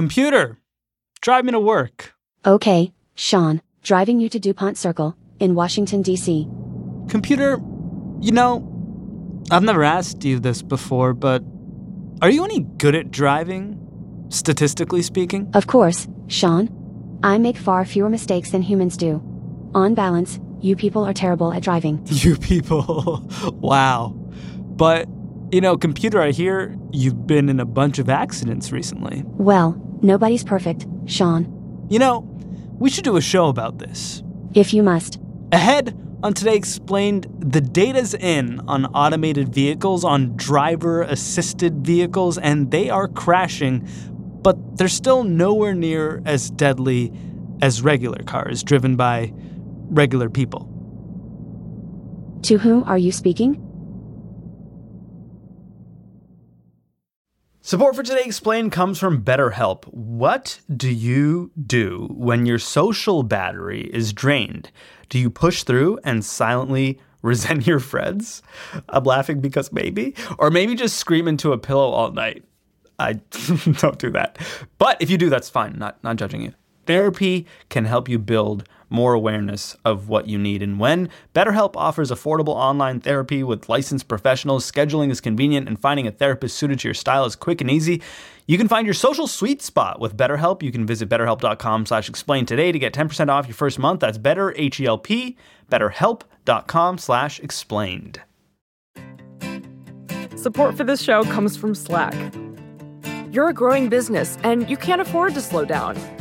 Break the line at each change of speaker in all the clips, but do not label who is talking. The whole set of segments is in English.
Computer, drive me to work.
Okay, Sean, driving you to DuPont Circle in Washington, D.C.
Computer, you know, I've never asked you this before, but are you any good at driving? Statistically speaking?
Of course, Sean. I make far fewer mistakes than humans do. On balance, you people are terrible at driving.
You people. wow. But, you know, computer, I hear you've been in a bunch of accidents recently.
Well, nobody's perfect, Sean.
You know, we should do a show about this.
If you must.
Ahead on Today Explained, the data's in on automated vehicles, on driver assisted vehicles, and they are crashing, but they're still nowhere near as deadly as regular cars driven by regular people.
To whom are you speaking?
Support for Today Explained comes from BetterHelp. What do you do when your social battery is drained? Do you push through and silently resent your friends? I'm laughing because maybe. Or maybe just scream into a pillow all night. I don't do that. But if you do, that's fine. Not not judging you. Therapy can help you build more awareness of what you need and when. BetterHelp offers affordable online therapy with licensed professionals. Scheduling is convenient, and finding a therapist suited to your style is quick and easy. You can find your social sweet spot with BetterHelp. You can visit betterhelp.com slash explain today to get 10% off your first month. That's better, H-E-L-P, betterhelp.com slash explained.
Support for this show comes from Slack. You're a growing business, and you can't afford to slow down.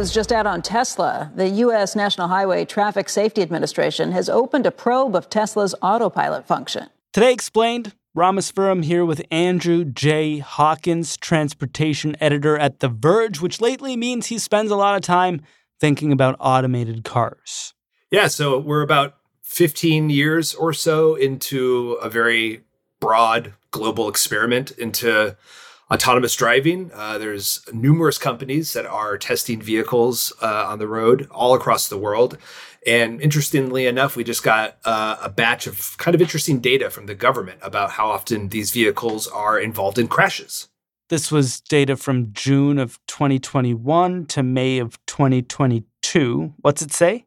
News just out on Tesla. The U.S. National Highway Traffic Safety Administration has opened a probe of Tesla's autopilot function.
Today explained, Rameswaram here with Andrew J. Hawkins, transportation editor at The Verge, which lately means he spends a lot of time thinking about automated cars.
Yeah, so we're about 15 years or so into a very broad global experiment into autonomous driving. Uh, there's numerous companies that are testing vehicles uh, on the road all across the world. And interestingly enough, we just got uh, a batch of kind of interesting data from the government about how often these vehicles are involved in crashes.
This was data from June of 2021 to May of 2022. What's it say?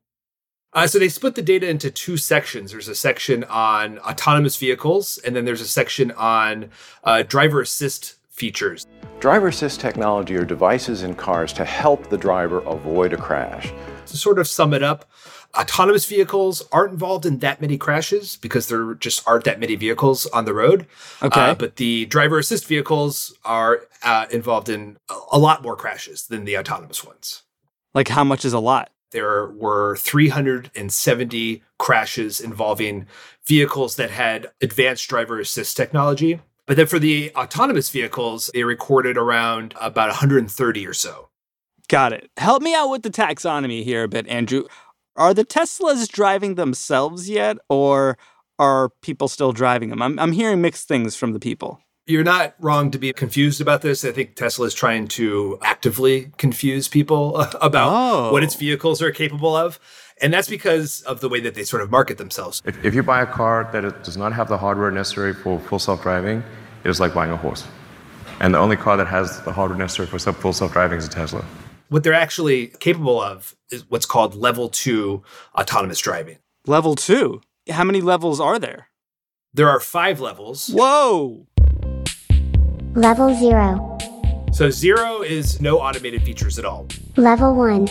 Uh, so they split the data into two sections. There's a section on autonomous vehicles, and then there's a section on uh, driver assist features.
Driver assist technology are devices in cars to help the driver avoid a crash.
To sort of sum it up, autonomous vehicles aren't involved in that many crashes because there just aren't that many vehicles on the road.
Okay.
Uh, but the driver assist vehicles are uh, involved in a lot more crashes than the autonomous ones.
Like, how much is a lot?
There were 370 crashes involving vehicles that had advanced driver assist technology. But then for the autonomous vehicles, they recorded around about 130 or so.
Got it. Help me out with the taxonomy here a bit, Andrew. Are the Teslas driving themselves yet, or are people still driving them? I'm, I'm hearing mixed things from the people.
You're not wrong to be confused about this. I think Tesla is trying to actively confuse people about
Oh.
what its oh. vehicles are capable of. And that's because of the way that they sort of market themselves.
If, if you buy a car that does not have the hardware necessary for full self-driving, it is like buying a horse. And the only car that has the hardware necessary for full self-driving is a Tesla.
What they're actually capable of is what's called level two autonomous driving.
Level two. How many levels are there?
There are five levels.
Whoa.
Level 0.
So, zero is no automated features at all.
Level 1.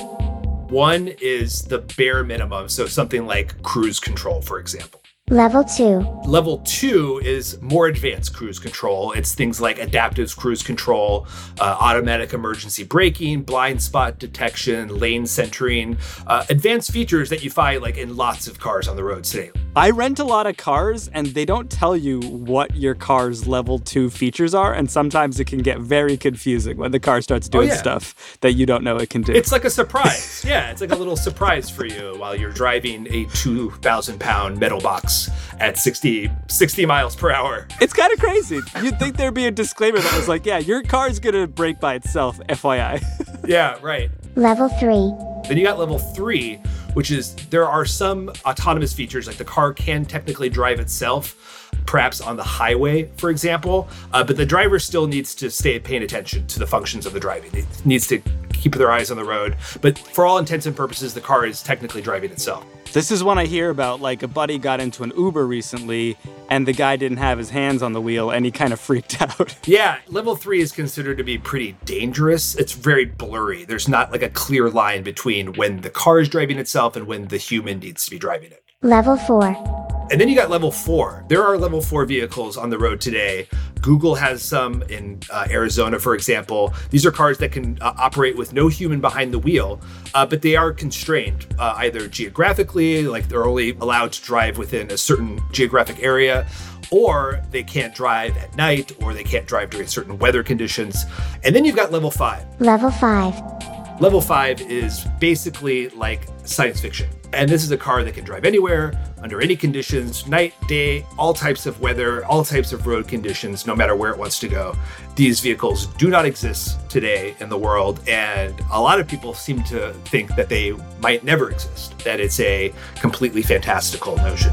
One is the bare minimum. So, something like cruise control, for example.
Level 2.
Level two is more advanced cruise control. It's things like adaptive cruise control, uh, automatic emergency braking, blind spot detection, lane centering, uh, advanced features that you find like in lots of cars on the road today.
I rent a lot of cars and they don't tell you what your car's level two features are. And sometimes it can get very confusing when the car starts doing
yeah.
stuff that you don't know it can do.
It's like a surprise. yeah, it's like a little surprise for you while you're driving a 2,000 pound metal box at 60, 60 miles per hour.
It's kind of crazy. You'd think there'd be a disclaimer that was like, yeah, your car's going to brake by itself, FYI.
Yeah, right.
Level 3.
Then you got level three, which is there are some autonomous features, like the car can technically drive itself, perhaps on the highway, for example, uh, but the driver still needs to stay paying attention to the functions of the driving. It needs to keep their eyes on the road. But for all intents and purposes, the car is technically driving itself.
This is one I hear about. Like a buddy got into an Uber recently, and the guy didn't have his hands on the wheel, and he kind of freaked out.
Yeah, level three is considered to be pretty dangerous. It's very blurry. There's not like a clear line between when the car is driving itself and when the human needs to be driving it.
Level 4.
And then you got level four. There are level four vehicles on the road today. Google has some in uh, Arizona, for example. These are cars that can uh, operate with no human behind the wheel, uh, but they are constrained uh, either geographically, like they're only allowed to drive within a certain geographic area, or they can't drive at night, or they can't drive during certain weather conditions. And then you've got level five.
Level 5.
Level five is basically like science fiction. And this is a car that can drive anywhere, under any conditions, night, day, all types of weather, all types of road conditions, no matter where it wants to go. These vehicles do not exist today in the world, and a lot of people seem to think that they might never exist, that it's a completely fantastical notion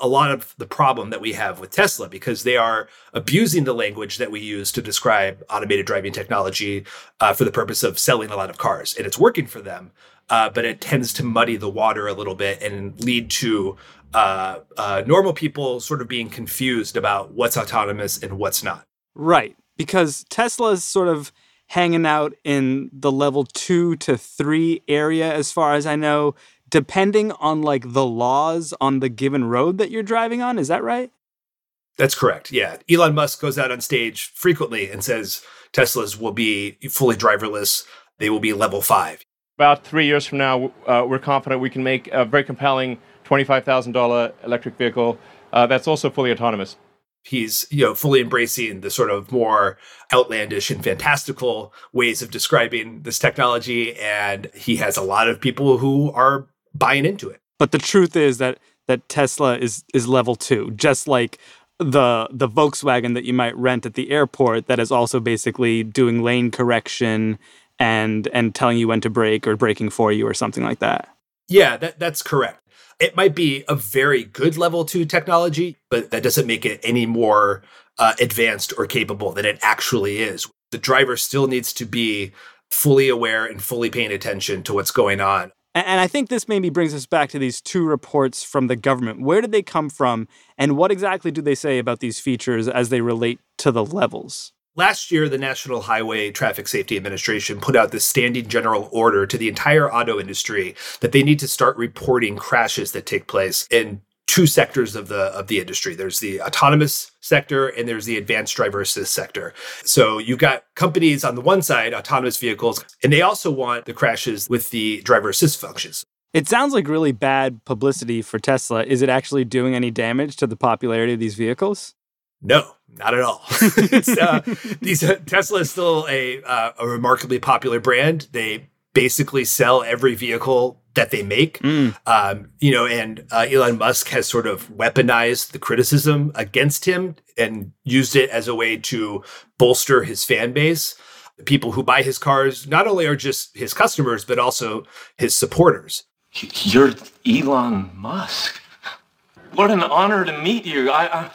a lot of the problem that we have with Tesla because they are abusing the language that we use to describe automated driving technology uh, for the purpose of selling a lot of cars. And it's working for them, uh, but it tends to muddy the water a little bit and lead to uh, uh normal people sort of being confused about what's autonomous and what's not.
Right. Because Tesla is sort of hanging out in the level two to three area, as far as I know depending on like the laws on the given road that you're driving on. Is that right?
That's correct. Yeah. Elon Musk goes out on stage frequently and says Teslas will be fully driverless. They will be level five.
About three years from now, uh, we're confident we can make a very compelling $25,000 electric vehicle uh, that's also fully autonomous.
He's, you know, fully embracing the sort of more outlandish and fantastical ways of describing this technology. And he has a lot of people who are buying into it.
But the truth is that that Tesla is is level two, just like the the Volkswagen that you might rent at the airport that is also basically doing lane correction and and telling you when to brake or braking for you or something like that.
Yeah, that that's correct. It might be a very good level two technology, but that doesn't make it any more uh, advanced or capable than it actually is. The driver still needs to be fully aware and fully paying attention to what's going on.
And I think this maybe brings us back to these two reports from the government. Where did they come from, and what exactly do they say about these features as they relate to the levels?
Last year, the National Highway Traffic Safety Administration put out this standing general order to the entire auto industry that they need to start reporting crashes that take place in two sectors of the of the industry. There's the autonomous sector and there's the advanced driver assist sector. So you've got companies on the one side, autonomous vehicles, and they also want the crashes with the driver assist functions.
It sounds like really bad publicity for Tesla. Is it actually doing any damage to the popularity of these vehicles?
No, not at all. uh, these uh, Tesla is still a uh, a remarkably popular brand. They basically sell every vehicle that they make. Mm. Um, you know, and uh, Elon Musk has sort of weaponized the criticism against him and used it as a way to bolster his fan base. The people who buy his cars not only are just his customers, but also his supporters.
You're Elon Musk. What an honor to meet you. I, I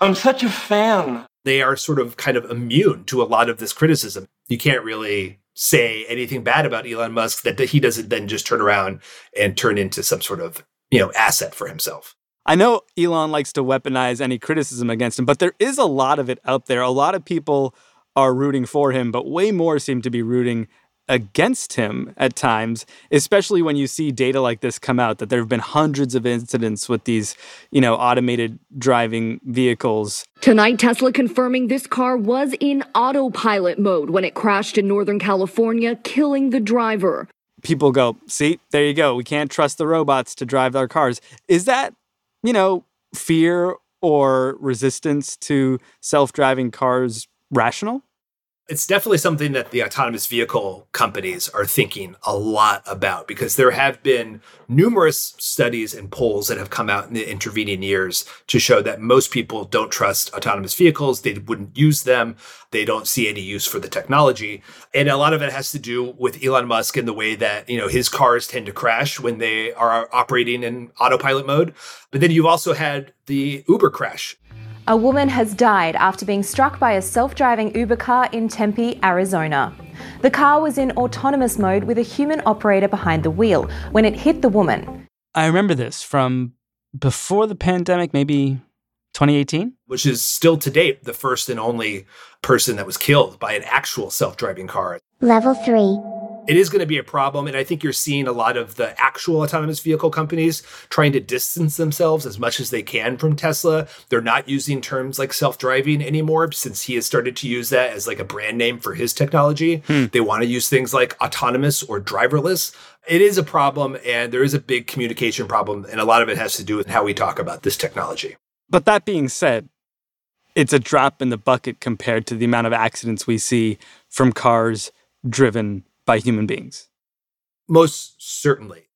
I'm such a fan.
They are sort of kind of immune to a lot of this criticism. You can't really say anything bad about Elon Musk that he doesn't then just turn around and turn into some sort of, you know, asset for himself.
I know Elon likes to weaponize any criticism against him, but there is a lot of it out there. A lot of people are rooting for him, but way more seem to be rooting against him at times, especially when you see data like this come out that there have been hundreds of incidents with these, you know, automated driving vehicles.
Tonight, Tesla confirming this car was in autopilot mode when it crashed in Northern California, killing the driver.
People go, see, there you go. We can't trust the robots to drive our cars. Is that, you know, fear or resistance to self driving cars rational?
It's definitely something that the autonomous vehicle companies are thinking a lot about because there have been numerous studies and polls that have come out in the intervening years to show that most people don't trust autonomous vehicles. They wouldn't use them. They don't see any use for the technology. And a lot of it has to do with Elon Musk and the way that, you know, his cars tend to crash when they are operating in autopilot mode. But then you've also had the Uber crash
a woman has died after being struck by a self driving Uber car in Tempe, Arizona. The car was in autonomous mode with a human operator behind the wheel when it hit the woman.
I remember this from before the pandemic, maybe 2018?
Which is still to date the first and only person that was killed by an actual self driving car.
Level 3
it is going to be a problem. And I think you're seeing a lot of the actual autonomous vehicle companies trying to distance themselves as much as they can from Tesla. They're not using terms like self driving anymore since he has started to use that as like a brand name for his technology. Hmm. They want to use things like autonomous or driverless. It is a problem, and there is a big communication problem. And a lot of it has to do with how we talk about this technology.
But that being said, it's a drop in the bucket compared to the amount of accidents we see from cars driven by human beings?
Most certainly.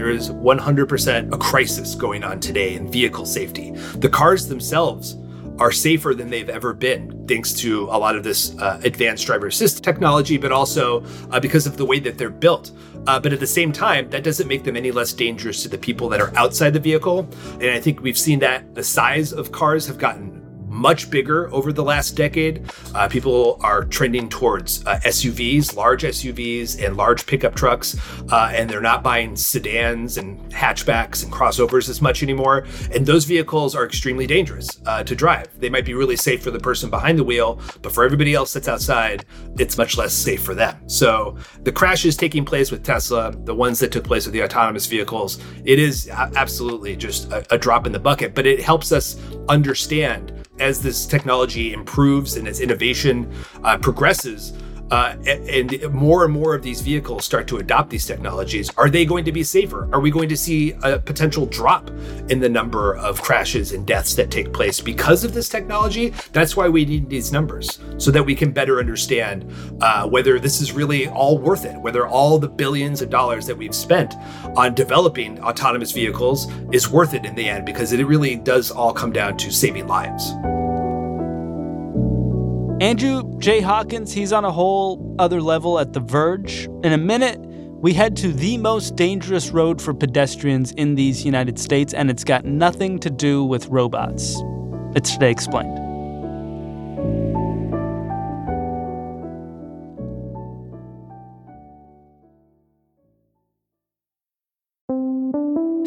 There is 100% a crisis going on today in vehicle safety. The cars themselves are safer than they've ever been, thanks to a lot of this uh, advanced driver assist technology, but also uh, because of the way that they're built. Uh, but at the same time, that doesn't make them any less dangerous to the people that are outside the vehicle. And I think we've seen that the size of cars have gotten much bigger over the last decade. Uh, people are trending towards uh, SUVs, large SUVs, and large pickup trucks, uh, and they're not buying sedans and hatchbacks and crossovers as much anymore. And those vehicles are extremely dangerous uh, to drive. They might be really safe for the person behind the wheel, but for everybody else that's outside, it's much less safe for them. So the crashes taking place with Tesla, the ones that took place with the autonomous vehicles, it is absolutely just a, a drop in the bucket, but it helps us understand as this technology improves and as innovation uh, progresses, uh, and, more and more of these vehicles start to adopt these technologies, are they going to be safer? Are we going to see a potential drop in the number of crashes and deaths that take place because of this technology? That's why we need these numbers so that we can better understand uh, whether this is really all worth it, whether all the billions of dollars that we've spent on developing autonomous vehicles is worth it in the end, because it really does all come down to saving lives.
Andrew J. Hawkins, he's on a whole other level at The Verge. In a minute, we head to the most dangerous road for pedestrians in these United States, and it's got nothing to do with robots. It's Today Explained.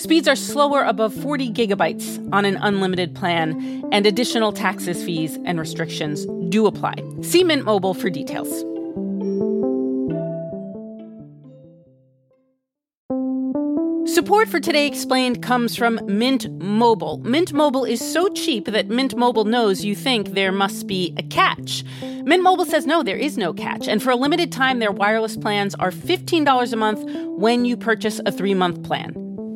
Speeds are slower above 40 gigabytes on an unlimited plan, and additional taxes, fees, and restrictions do apply. See Mint Mobile for details. Support for Today Explained comes from Mint Mobile. Mint Mobile is so cheap that Mint Mobile knows you think there must be a catch. Mint Mobile says no, there is no catch. And for a limited time, their wireless plans are $15 a month when you purchase a three month plan.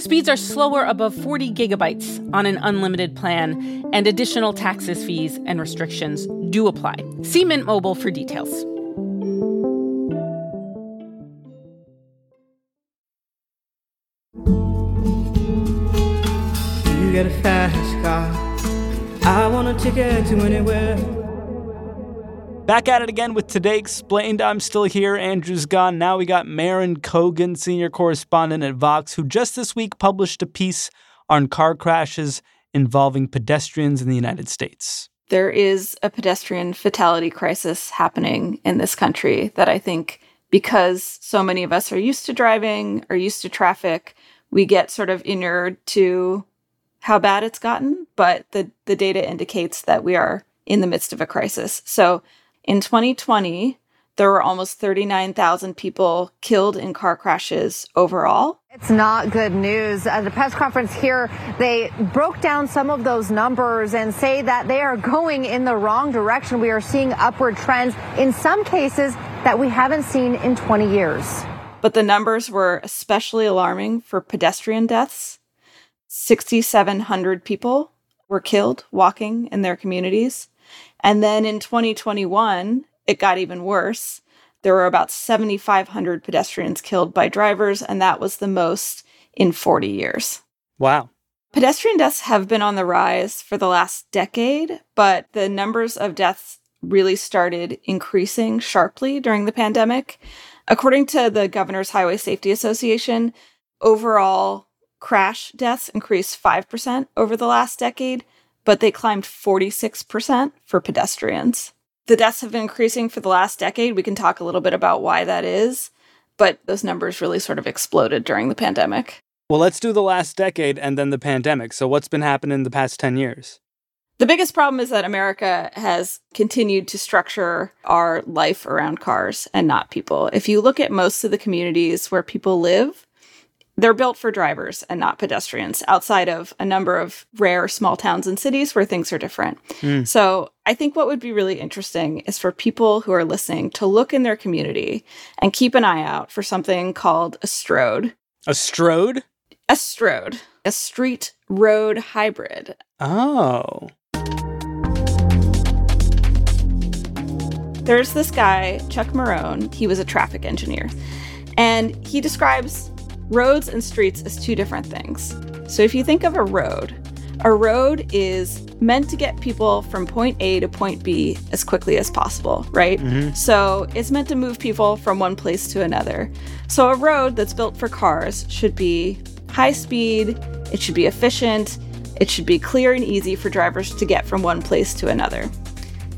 Speeds are slower above 40 gigabytes on an unlimited plan, and additional taxes, fees, and restrictions do apply. See Mint Mobile for details.
You a fast car. I want a ticket to anywhere.
Back at it again with Today Explained. I'm still here. Andrew's gone. Now we got Marin Cogan, senior correspondent at Vox, who just this week published a piece on car crashes involving pedestrians in the United States.
There is a pedestrian fatality crisis happening in this country that I think because so many of us are used to driving, are used to traffic, we get sort of inured to how bad it's gotten, but the, the data indicates that we are in the midst of a crisis. So in 2020, there were almost 39,000 people killed in car crashes overall.
It's not good news. At the press conference here, they broke down some of those numbers and say that they are going in the wrong direction. We are seeing upward trends in some cases that we haven't seen in 20 years.
But the numbers were especially alarming for pedestrian deaths. 6,700 people were killed walking in their communities. And then in 2021, it got even worse. There were about 7,500 pedestrians killed by drivers, and that was the most in 40 years.
Wow.
Pedestrian deaths have been on the rise for the last decade, but the numbers of deaths really started increasing sharply during the pandemic. According to the Governor's Highway Safety Association, overall crash deaths increased 5% over the last decade, but they climbed 46% for pedestrians. The deaths have been increasing for the last decade. We can talk a little bit about why that is, but those numbers really sort of exploded during the pandemic.
Well, let's do the last decade and then the pandemic. So, what's been happening in the past 10 years?
The biggest problem is that America has continued to structure our life around cars and not people. If you look at most of the communities where people live, they're built for drivers and not pedestrians, outside of a number of rare small towns and cities where things are different. Mm. So, I think what would be really interesting is for people who are listening to look in their community and keep an eye out for something called a strode.
A strode?
A strode, a street road hybrid.
Oh.
There's this guy, Chuck Marohn. He was a traffic engineer. And he describes roads and streets as two different things. So if you think of a road, a road is meant to get people from point A to point B as quickly as possible, right? Mm-hmm. So it's meant to move people from one place to another. So a road that's built for cars should be high speed, it should be efficient, it should be clear and easy for drivers to get from one place to another.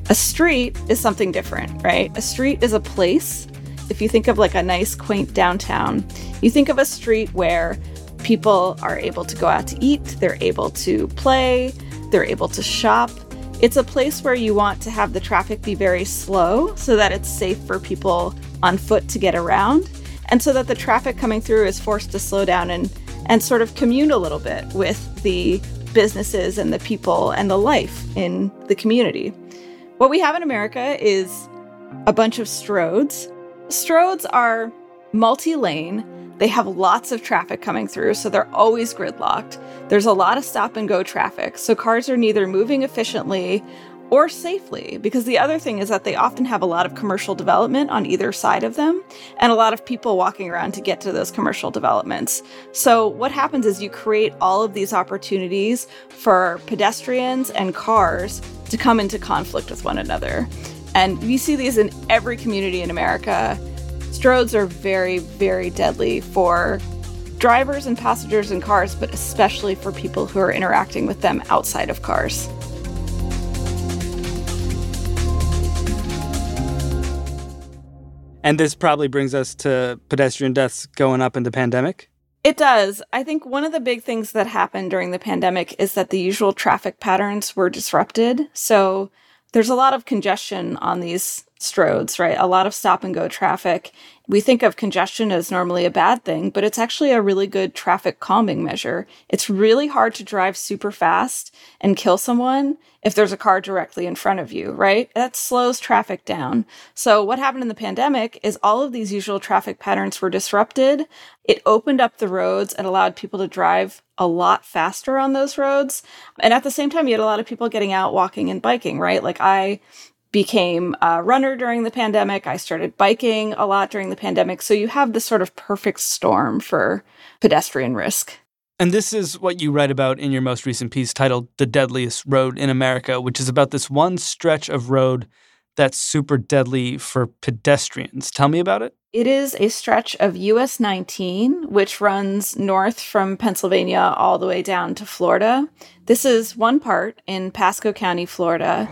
A street is something different, right? A street is a place. If you think of like a nice, quaint downtown, you think of a street where people are able to go out to eat, they're able to play, they're able to shop. It's a place where you want to have the traffic be very slow so that it's safe for people on foot to get around, and so that the traffic coming through is forced to slow down and, and sort of commune a little bit with the businesses and the people and the life in the community. What we have in America is a bunch of stroads. Stroads are multi lane, they have lots of traffic coming through, so they're always gridlocked. There's a lot of stop and go traffic, so cars are neither moving efficiently or safely, because the other thing is that they often have a lot of commercial development on either side of them and a lot of people walking around to get to those commercial developments. So, what happens is you create all of these opportunities for pedestrians and cars to come into conflict with one another. And we see these in every community in America. Stroads are very, very deadly for drivers and passengers in cars, but especially for people who are interacting with them outside of cars.
And this probably brings us to pedestrian deaths going up in the pandemic?
It does. I think one of the big things that happened during the pandemic is that the usual traffic patterns were disrupted. So there's a lot of congestion on these stroads, right? A lot of stop and go traffic. We think of congestion as normally a bad thing, but it's actually a really good traffic calming measure. It's really hard to drive super fast and kill someone if there's a car directly in front of you, right? That slows traffic down. So, what happened in the pandemic is all of these usual traffic patterns were disrupted. It opened up the roads and allowed people to drive a lot faster on those roads. And at the same time, you had a lot of people getting out walking and biking, right? Like, I became a runner during the pandemic. I started biking a lot during the pandemic. So you have this sort of perfect storm for pedestrian risk.
And this is what you write about in your most recent piece titled The Deadliest Road in America, which is about this one stretch of road that's super deadly for pedestrians. Tell me about it.
It is a stretch of US 19, which runs north from Pennsylvania all the way down to Florida. This is one part in Pasco County, Florida.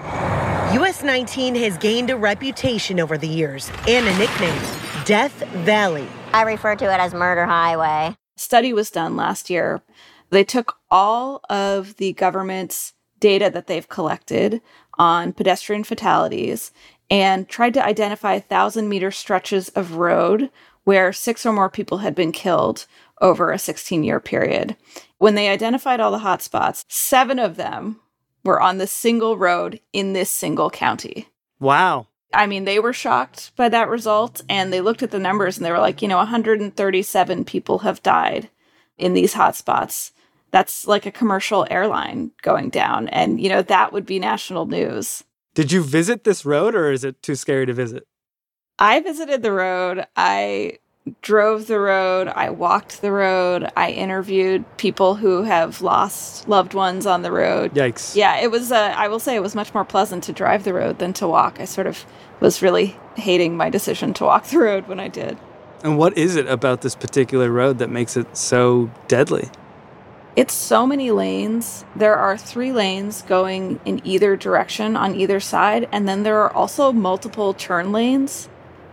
US 19 has gained a reputation over the years and a nickname Death Valley.
I refer to it as Murder Highway.
Study was done last year. They took all of the government's data that they've collected on pedestrian fatalities and tried to identify 1,000 meter stretches of road where six or more people had been killed over a 16 year period. When they identified all the hotspots, seven of them were on this single road in this single county.
Wow.
I mean, they were shocked by that result and they looked at the numbers and they were like, you know, 137 people have died in these hotspots. That's like a commercial airline going down. And, you know, that would be national news.
Did you visit this road or is it too scary to visit?
I visited the road. I drove the road, I walked the road, I interviewed people who have lost loved ones on the road.
Yikes.
Yeah, it was, uh, I will say, it was much more pleasant to drive the road than to walk. I sort of was really hating my decision to walk the road when I did.
And what is it about this particular road that makes it so deadly?
It's so many lanes. There are three lanes going in either direction on either side, and then there are also multiple turn lanes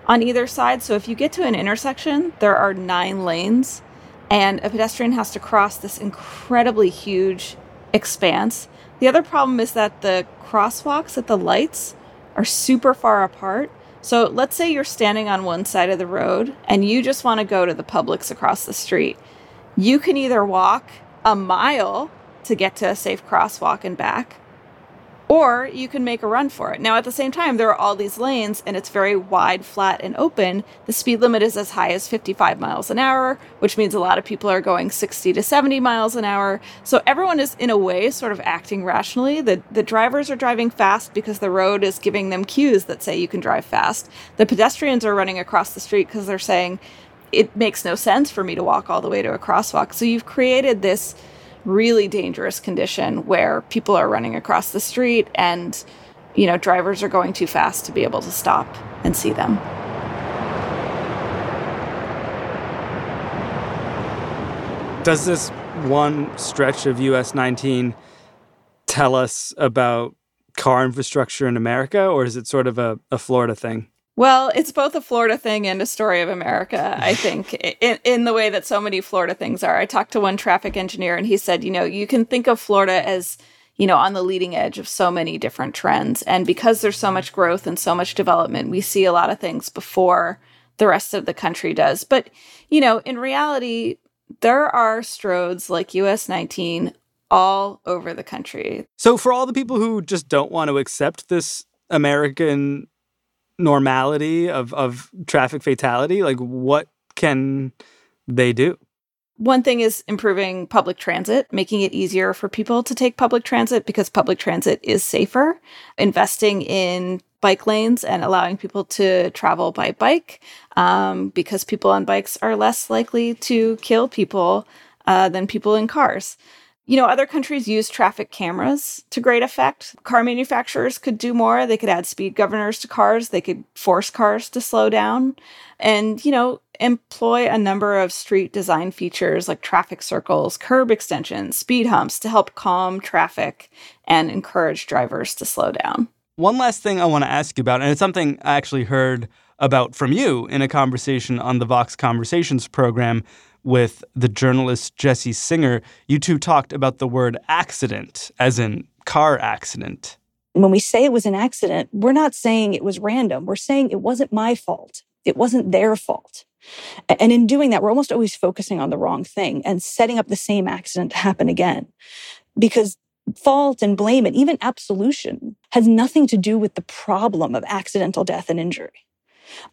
on either side. So if you get to an intersection, there are nine lanes, and a pedestrian has to cross this incredibly huge expanse. The other problem is that the crosswalks at the lights are super far apart. So let's say you're standing on one side of the road and you just want to go to the Publix across the street. You can either walk a mile to get to a safe crosswalk and back, or you can make a run for it. Now, at the same time, there are all these lanes and it's very wide, flat, and open. The speed limit is as high as 55 miles an hour, which means a lot of people are going 60 to 70 miles an hour. So everyone is, in a way, sort of acting rationally. The, the drivers are driving fast because the road is giving them cues that say you can drive fast. The pedestrians are running across the street because they're saying, it makes no sense for me to walk all the way to a crosswalk. So you've created this really dangerous condition where people are running across the street and you know drivers are going too fast to be able to stop and see them
does this one stretch of us 19 tell us about car infrastructure in america or is it sort of a, a florida thing
well, it's both a Florida thing and a story of America, I think, in, in the way that so many Florida things are. I talked to one traffic engineer and he said, you know, you can think of Florida as, you know, on the leading edge of so many different trends. And because there's so mm-hmm. much growth and so much development, we see a lot of things before the rest of the country does. But, you know, in reality, there are stroads like US 19 all over the country.
So, for all the people who just don't want to accept this American normality of of traffic fatality like what can they do?
One thing is improving public transit making it easier for people to take public transit because public transit is safer. Investing in bike lanes and allowing people to travel by bike um, because people on bikes are less likely to kill people uh, than people in cars you know, other countries use traffic cameras to great effect. Car manufacturers could do more. They could add speed governors to cars. They could force cars to slow down and, you know, employ a number of street design features like traffic circles, curb extensions, speed humps to help calm traffic and encourage drivers to slow down.
One last thing I want to ask you about, and it's something I actually heard about from you in a conversation on the Vox Conversations program with the journalist Jesse Singer, you two talked about the word accident, as in car accident.
When we say it was an accident, we're not saying it was random. We're saying it wasn't my fault. It wasn't their fault. And in doing that, we're almost always focusing on the wrong thing and setting up the same accident to happen again. Because fault and blame and even absolution has nothing to do with the problem of accidental death and injury.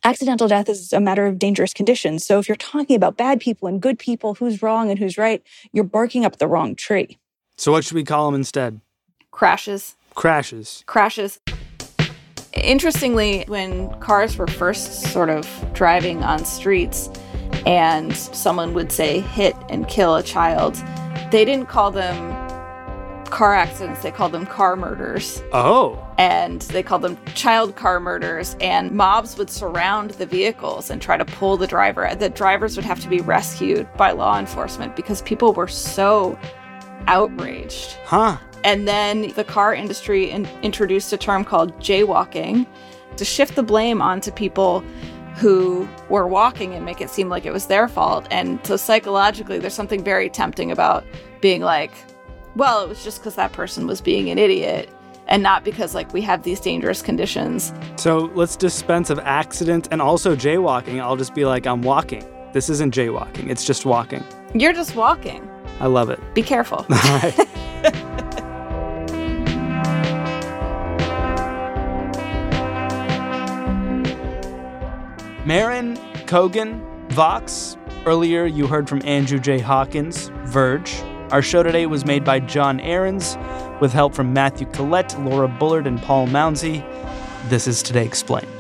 Accidental death is a matter of dangerous conditions. So if you're talking about bad people and good people, who's wrong and who's right, you're barking up the wrong tree.
So what should we call them instead?
Crashes.
Crashes.
Crashes. Interestingly, when cars were first sort of driving on streets and someone would say hit and kill a child, they didn't call them car accidents, they called them car murders.
Oh.
And they called them child car murders. And mobs would surround the vehicles and try to pull the driver. The drivers would have to be rescued by law enforcement because people were so outraged.
Huh.
And then the car industry in- introduced a term called jaywalking to shift the blame onto people who were walking and make it seem like it was their fault. And so psychologically, there's something very tempting about being like, well, it was just because that person was being an idiot and not because like we have these dangerous conditions.
So let's dispense of accident and also jaywalking. I'll just be like, I'm walking. This isn't jaywalking, it's just walking.
You're just walking.
I love it.
Be careful.
All right. Marin, Cogan, Vox. Earlier, you heard from Andrew J. Hawkins, Verge. Our show today was made by Jon Ehrens with help from Matthew Collette, Laura Bullard, and Paul Mounsey. This is Today Explained.